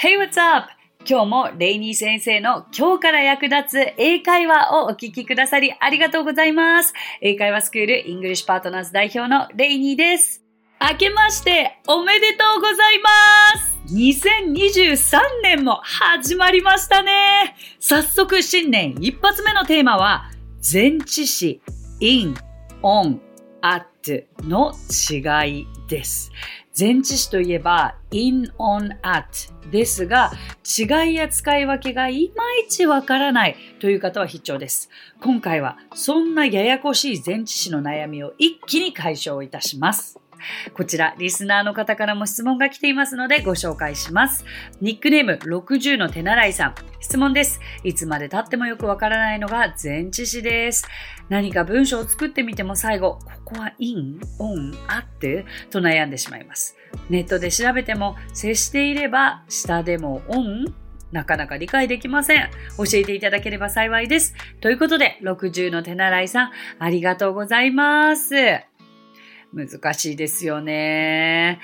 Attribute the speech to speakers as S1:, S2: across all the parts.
S1: Hey, what's up? 今日もレイニー先生の今日から役立つ英会話をお聞きくださりありがとうございます。英会話スクールイングリッシュパートナーズ代表のレイニーです。明けましておめでとうございます2023年も始まりましたね早速新年一発目のテーマは前置詞 in, on, at の違いです。前置詞といえば in, on, at ですが違いや使い分けがいまいちわからないという方は必聴です。今回はそんなややこしい前置詞の悩みを一気に解消いたします。こちら、リスナーの方からも質問が来ていますのでご紹介します。ニックネーム60の手習いさん。質問です。いつまで経ってもよくわからないのが前置詞です。何か文章を作ってみても最後、ここは in, on, at と悩んでしまいます。ネットで調べても接していれば下でも on なかなか理解できません。教えていただければ幸いです。ということで、60の手習いさん、ありがとうございます。難しいですよね。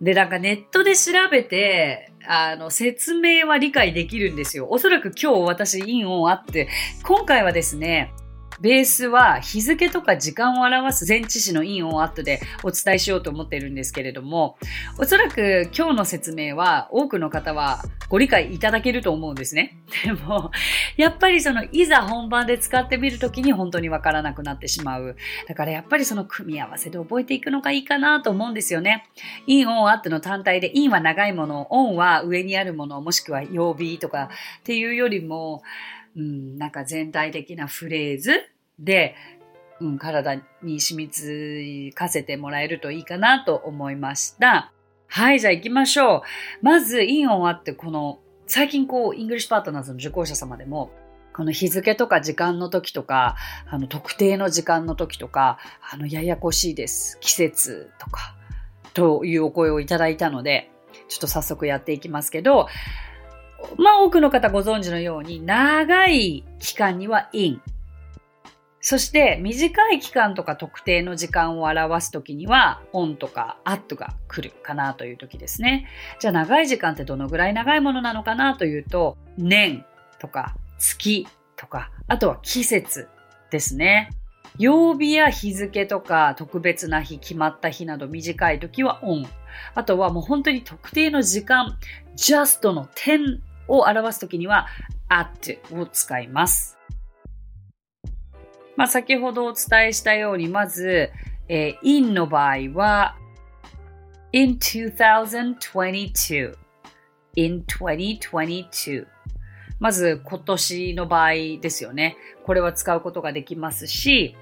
S1: で、なんかネットで調べて、あの、説明は理解できるんですよ。おそらく今日私、インオンあって、今回はですね、ベースは日付とか時間を表す前置詞のインオンアットでお伝えしようと思っているんですけれども、おそらく今日の説明は多くの方はご理解いただけると思うんですね。でも、やっぱりそのいざ本番で使ってみるときに本当にわからなくなってしまう。だからやっぱりその組み合わせで覚えていくのがいいかなと思うんですよね。インオンアットの単体で、インは長いもの、オンは上にあるもの、もしくは曜日とかっていうよりも、うん、なんか全体的なフレーズで、うん、体に染みつかせてもらえるといいかなと思いました。はい、じゃあ行きましょう。まず、 in on at って、この、最近こう、イングリッシュパートナーズの受講者様でも、この日付とか時間の時とか、あの、特定の時間の時とか、あの、ややこしいです。季節とか、というお声をいただいたので、ちょっと早速やっていきますけど、まあ多くの方ご存知のように、長い期間には in。そして短い期間とか特定の時間を表すときには on とか at が来るかなという時ですね。じゃあ長い時間ってどのぐらい長いものなのかなというと、年とか月とか、あとは季節ですね。曜日や日付とか特別な日、決まった日など短い時は on。あとはもう本当に特定の時間、just の点を表すときには at を使います。まあ、先ほどお伝えしたように、まず、えー in の場合は、in 2022 in 2022まず今年の場合ですよね。これは使うことができますし、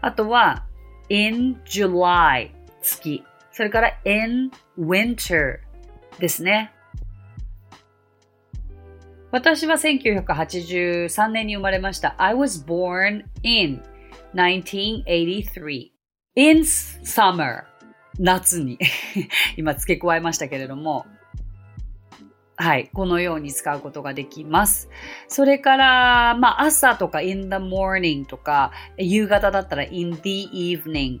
S1: あとは in July 月。それから in winter ですね。私は1983年に生まれました。I was born in 1983 in summer 夏に 今付け加えましたけれどもはい、このように使うことができます。それから、まあ、朝とか in the morning とか、夕方だったら in the evening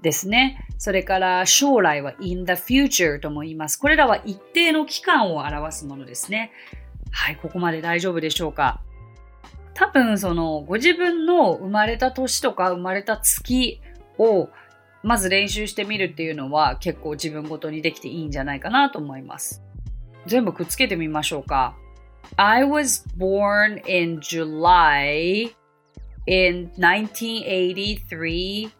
S1: ですね。それから、将来は in the future とも言います。これらは一定の期間を表すものですね。はい、ここまで大丈夫でしょうか？多分、その、ご自分の生まれた年とか生まれた月を、まず練習してみるっていうのは結構自分ごとにできていいんじゃないかなと思います。全部くっつけてみましょうか。I was born in July in 1983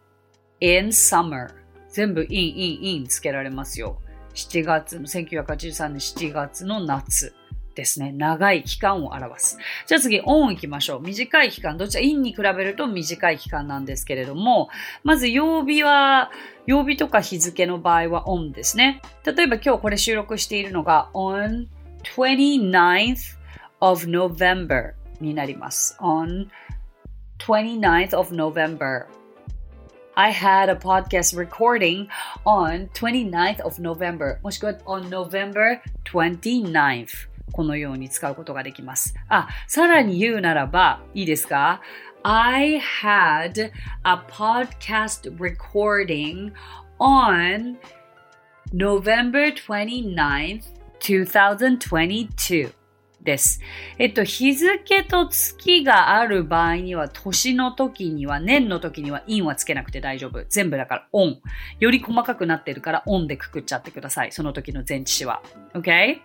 S1: in summer. 全部 in, in, in つけられますよ。7月の、1983年7月の夏ですね。長い期間を表す。じゃあ次、on 行きましょう。短い期間。どちら、in に比べると短い期間なんですけれども、まず曜日は、曜日とか日付の場合は on ですね。例えば今日これ収録しているのが on 29th of November になります。on 29th of November I had a podcast recording on 29th of November もしくは on November 29th このように使うことができます。あ、さらに言うならば、いいですか？I had a podcast recording on November 29th, 2022です。えっと、日付と月がある場合には、年の時には、年の時には、in はつけなくて大丈夫。全部だから on。より細かくなってるから on でくくっちゃってください。その時の前置詞は。OK?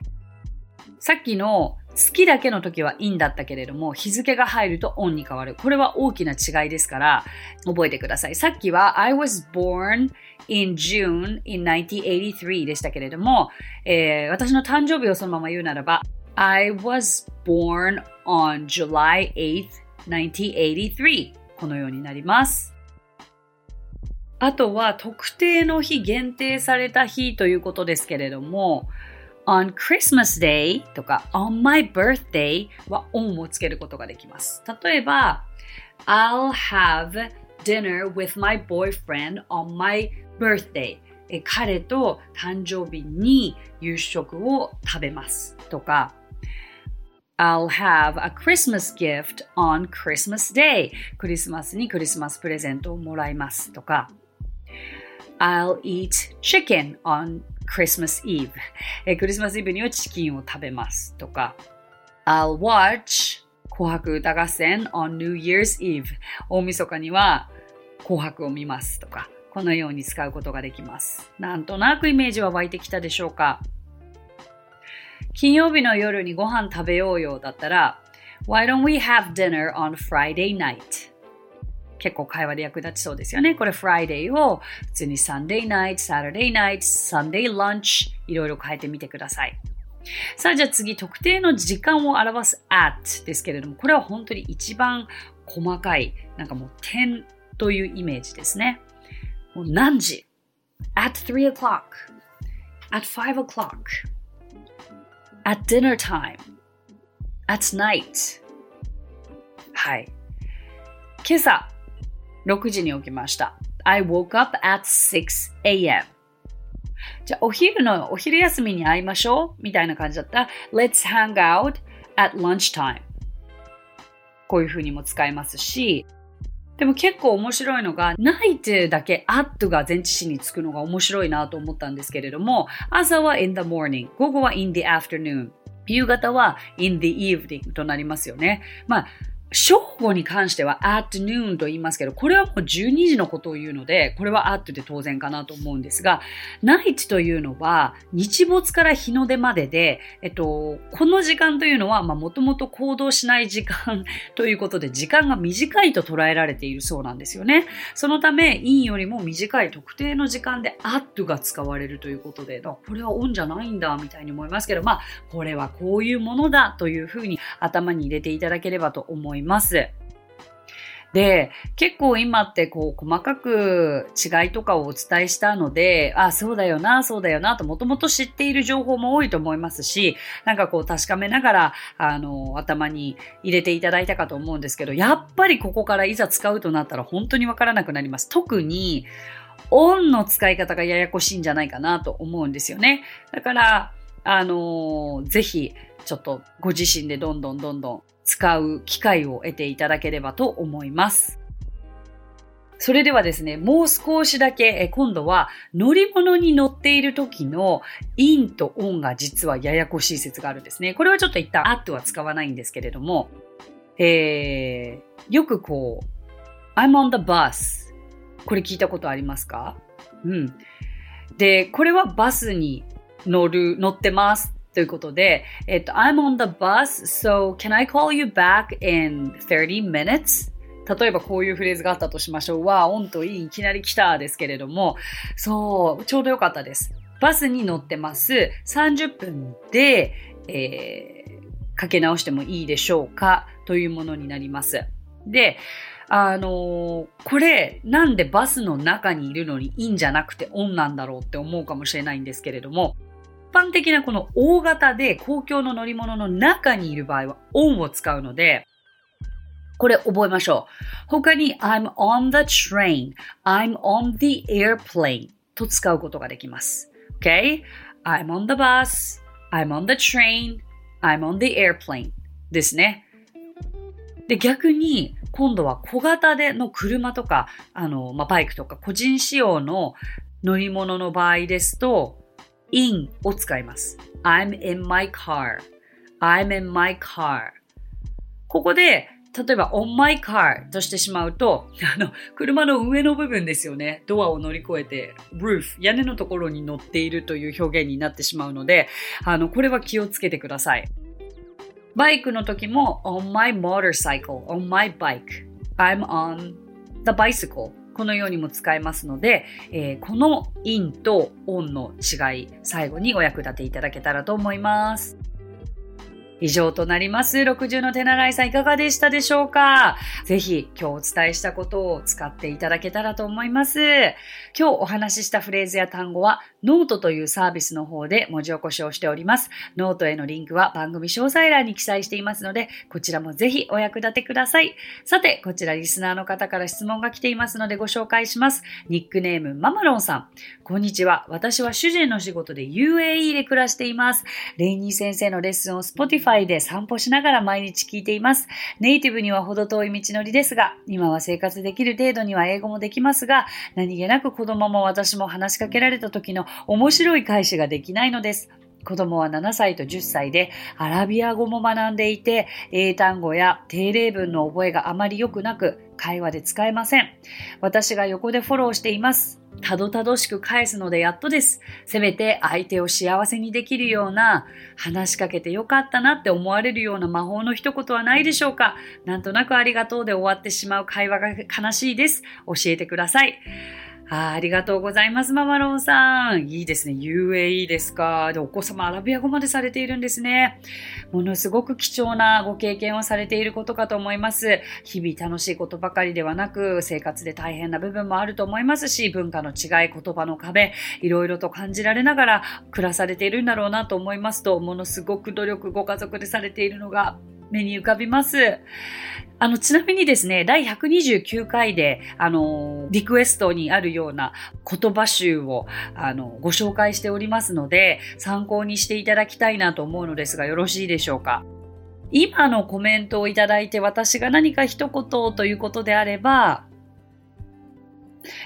S1: さっきの月だけの時は in だったけれども、日付が入ると on に変わる。これは大きな違いですから、覚えてください。さっきは I was born in June in 1983でしたけれども、えー、私の誕生日をそのまま言うならば、I was born on July 8th, 1983このようになります。あとは特定の日限定された日ということですけれども、on Christmas Day とか on my birthday は on をつけることができます。例えば、I'll have dinner with my boyfriend on my birthday 彼と誕生日に夕食を食べますとか I'll have a Christmas gift on Christmas Day クリスマスにクリスマスプレゼントをもらいますとか I'll eat chicken on Christmas Eve. えクリスマスイブにはチキンを食べますとか。I'll watch 紅白歌合戦 on New Year's Eve. 大晦日には紅白を見ますとか。このように使うことができます。なんとなくイメージは湧いてきたでしょうか。金曜日の夜にご飯食べようよだったら Why don't we have dinner on Friday night? 結構会話で役立ちそうですよね。これ Friday を普通に Sunday night, Saturday night, Sunday lunch いろいろ変えてみてください。さあじゃあ次、特定の時間を表す at ですけれども、これは本当に一番細かい、なんかもう点というイメージですね。もう何時 ?at 3 o'clock, at 5 o'clock, at dinner time, at night. はい。今朝、6時に起きました。I woke up at 6 a.m. じゃあ、お昼の、お昼休みに会いましょうみたいな感じだった、Let's hang out at lunchtime. こういうふうにも使えますし、でも結構面白いのが、night だけ at が前置詞につくのが面白いなと思ったんですけれども、朝は in the morning、午後は in the afternoon、夕方は in the evening となりますよね。まあ、正午に関しては afternoon と言いますけど、これはもう12時のことを言うので、これは at で当然かなと思うんですが、night というのは日没から日の出までで、えっと、この時間というのは、まあ、もともと行動しない時間 ということで、時間が短いと捉えられているそうなんですよね。そのため、in よりも短い特定の時間で at が使われるということで、これは on じゃないんだ、みたいに思いますけど、まあ、これはこういうものだというふうに頭に入れていただければと思います。います。で、結構今ってこう細かく違いとかをお伝えしたので、あ、そうだよな、そうだよなともともと知っている情報も多いと思いますし、なんかこう確かめながら、あの、頭に入れていただいたかと思うんですけど、やっぱりここからいざ使うとなったら本当にわからなくなります。特に、オンの使い方がややこしいんじゃないかなと思うんですよね。だから、あのぜひ、ちょっとご自身でどんどんどんどん使う機会を得ていただければと思います。それではですね、もう少しだけ、今度は乗り物に乗っている時の in と on が実はややこしい説があるんですね。これはちょっと一旦 at は使わないんですけれども、えー、よくこう、I'm on the bus これ聞いたことありますか？うん。で、これはバスに乗る、乗ってますということで、えっと、I'm on the bus, so can I call you back in 30 minutes? 例えばこういうフレーズがあったとしましょう。わあ、オンといい、いきなり来たですけれども、そう、ちょうどよかったです。バスに乗ってます。30分で、えー、かけ直してもいいでしょうか？というものになります。で、あのー、これ、なんでバスの中にいるのにいいんじゃなくてオンなんだろうって思うかもしれないんですけれども、般的なこの大型で公共の乗り物の中にいる場合はオンを使うので、これ覚えましょう。他に I'm on the train, I'm on the airplane と使うことができます。Okay? I'm on the bus, I'm on the train, I'm on the airplane ですね。で、逆に今度は小型での車とか、あの、まあ、バイクとか個人仕様の乗り物の場合ですと、in を使います。I'm in my car.I'm in my car. ここで、例えば on my car としてしまうと、あの、車の上の部分ですよね。ドアを乗り越えて、roof、屋根のところに乗っているという表現になってしまうので、あの、これは気をつけてください。バイクの時も on my motorcycle, on my bike, I'm on the bicycle このようにも使えますので、えー、この in と on の違い、最後にお役立ていただけたらと思います。以上となります。60の手習いさんいかがでしたでしょうか？ぜひ今日お伝えしたことを使っていただけたらと思います。今日お話ししたフレーズや単語はノートというサービスの方で文字起こしをしております。ノートへのリンクは番組詳細欄に記載していますので、こちらもぜひお役立てください。さて、こちらリスナーの方から質問が来ていますのでご紹介します。ニックネームママロンさん。こんにちは。私は主人の仕事で UAE で暮らしています。レイニー先生のレッスンを Spotify で散歩しながら毎日聞いています。ネイティブには程遠い道のりですが、今は生活できる程度には英語もできますが、何気なく子供も私も話しかけられた時の面白い返しができないのです。子供は7歳と10歳でアラビア語も学んでいて、英単語や定例文の覚えがあまり良くなく、会話で使えません。私が横でフォローしています。たどたどしく返すのでやっとです。せめて相手を幸せにできるような、話しかけてよかったなって思われるような魔法の一言はないでしょうかなんとなくありがとうで終わってしまう会話が悲しいです。教えてください。あありがとうございます、ママロンさん。いいですね。UAE ですか。で、お子様アラビア語までされているんですね。ものすごく貴重なご経験をされていることかと思います。日々楽しいことばかりではなく、生活で大変な部分もあると思いますし、文化の違い、言葉の壁、いろいろと感じられながら暮らされているんだろうなと思いますと、ものすごく努力ご家族でされているのが目に浮かびます。あの、ちなみにですね、第129回で、あの、リクエストにあるような言葉集を、あの、ご紹介しておりますので、参考にしていただきたいなと思うのですが、よろしいでしょうか？今のコメントをいただいて私が何か一言ということであれば、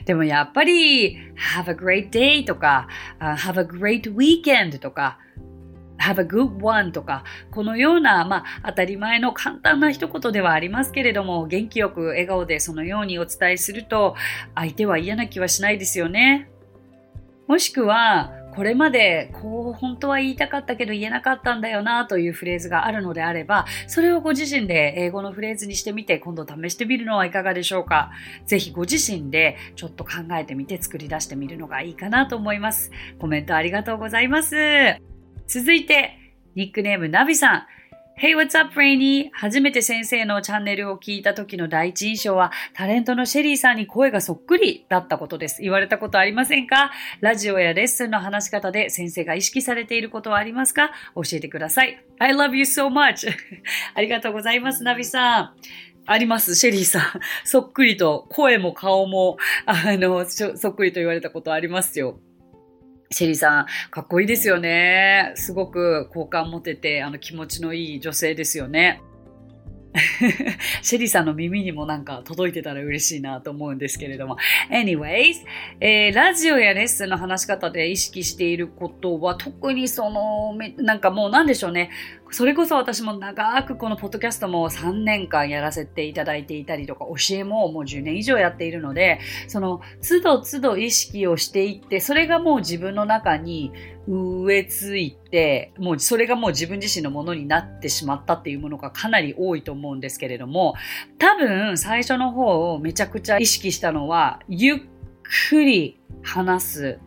S1: でもやっぱり、have a great day とか、have a great weekend とか、have a good one とか、このような、まあ、当たり前の簡単な一言ではありますけれども、元気よく笑顔でそのようにお伝えすると、相手は嫌な気はしないですよね。もしくは、これまでこう本当は言いたかったけど言えなかったんだよなというフレーズがあるのであれば、それをご自身で英語のフレーズにしてみて今度試してみるのはいかがでしょうか。ぜひご自身でちょっと考えてみて作り出してみるのがいいかなと思います。コメントありがとうございます。続いて、ニックネームナビさん。Hey, what's up, Rainy? 初めて先生のチャンネルを聞いた時の第一印象は、タレントのシェリーさんに声がそっくりだったことです。言われたことありませんか？ラジオやレッスンの話し方で先生が意識されていることはありますか？教えてください。I love you so much! ありがとうございます、ナビさん。あります、シェリーさん。そっくりと、声も顔も、あの、そっくりと言われたことありますよ。シェリーさん、かっこいいですよね。すごく好感持てて、あの気持ちのいい女性ですよね。シェリーさんの耳にもなんか届いてたら嬉しいなと思うんですけれども。anyways、えー、ラジオやレッスンの話し方で意識していることは特にその、なんかもうなんでしょうね。それこそ私も長くこのポッドキャストも3年間やらせていただいていたりとか、教えももう10年以上やっているので、その都度都度意識をしていって、それがもう自分の中に植えついて、もうそれがもう自分自身のものになってしまったっていうものがかなり多いと思うんですけれども、多分最初の方をめちゃくちゃ意識したのは、ゆっくり話す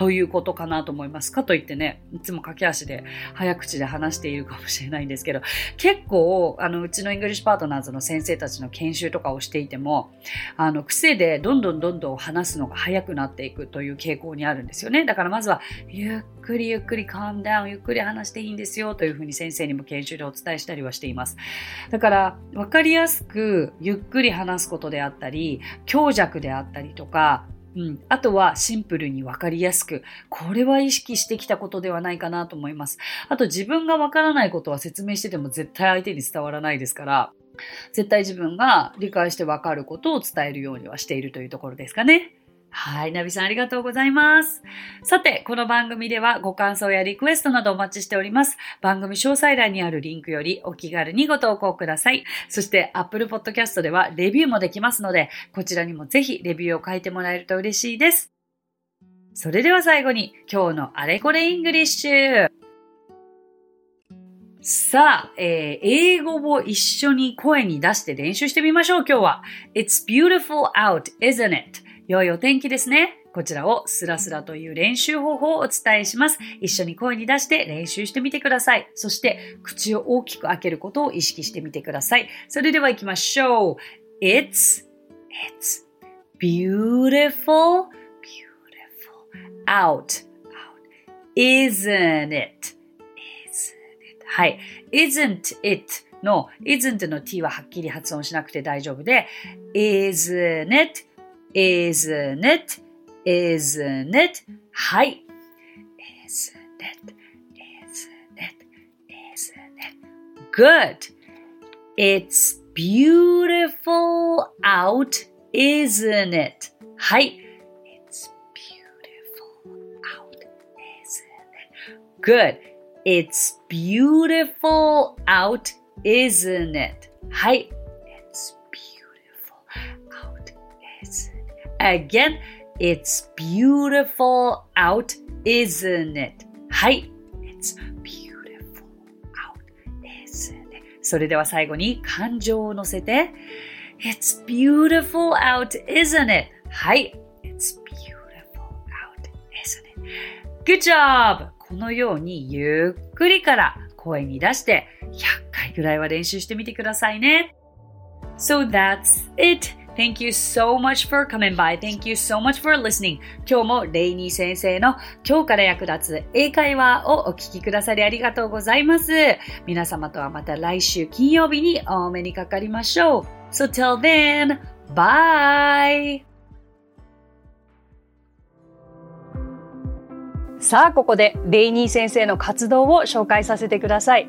S1: ということかなと思います。かといってね、いつも駆け足で早口で話しているかもしれないんですけど、結構、あの、うちの English Partners の先生たちの研修とかをしていても、あの、癖でどんどんどんどん話すのが早くなっていくという傾向にあるんですよね。だからまずは、ゆっくりゆっくりカンダウン、ゆっくり話していいんですよというふうに先生にも研修でお伝えしたりはしています。だから、わかりやすくゆっくり話すことであったり、強弱であったりとか、うん、あとはシンプルにわかりやすく、これは意識してきたことではないかなと思います。あと自分がわからないことは説明してても絶対相手に伝わらないですから、絶対自分が理解してわかることを伝えるようにはしているというところですかね。はい。ナビさんありがとうございます。さて、この番組ではご感想やリクエストなどお待ちしております。番組詳細欄にあるリンクよりお気軽にご投稿ください。そして Apple Podcast ではレビューもできますので、こちらにもぜひレビューを書いてもらえると嬉しいです。それでは最後に今日のあれこれ English。さあ、えー、英語を一緒に声に出して練習してみましょう、今日は。It's beautiful out, isn't it? 良いお天気ですね。こちらをスラスラという練習方法をお伝えします。一緒に声に出して練習してみてください。そして口を大きく開けることを意識してみてください。それでは行きましょう。It's, it's beautiful, beautiful out, out. Isn't it? Isn't it? はい。isn't it? の isn't の t ははっきり発音しなくて大丈夫で isn't isn't it? isn't it? はい。isn't it? isn't it? isn't it? good. It's beautiful out, isn't it? はい。It's beautiful out, isn't it? Good. It's beautiful out, isn't it? はい。 Again, it's beautiful out, isn't it? はい。It's beautiful out, isn't it? それでは最後に感情を乗せて It's beautiful out, isn't it? はい。It's beautiful out, isn't it? Good job! このようにゆっくりから声に出して100回ぐらいは練習してみてくださいね。So that's it! Thank you so much for coming by. Thank you so much for listening. 今日もレイニー先生の今日から役立つ英会話をお聞きくださりありがとうございます。皆様とはまた来週金曜日にお目にかかりましょう。So till then, bye! さあ、ここでレイニー先生の活動を紹介させてください。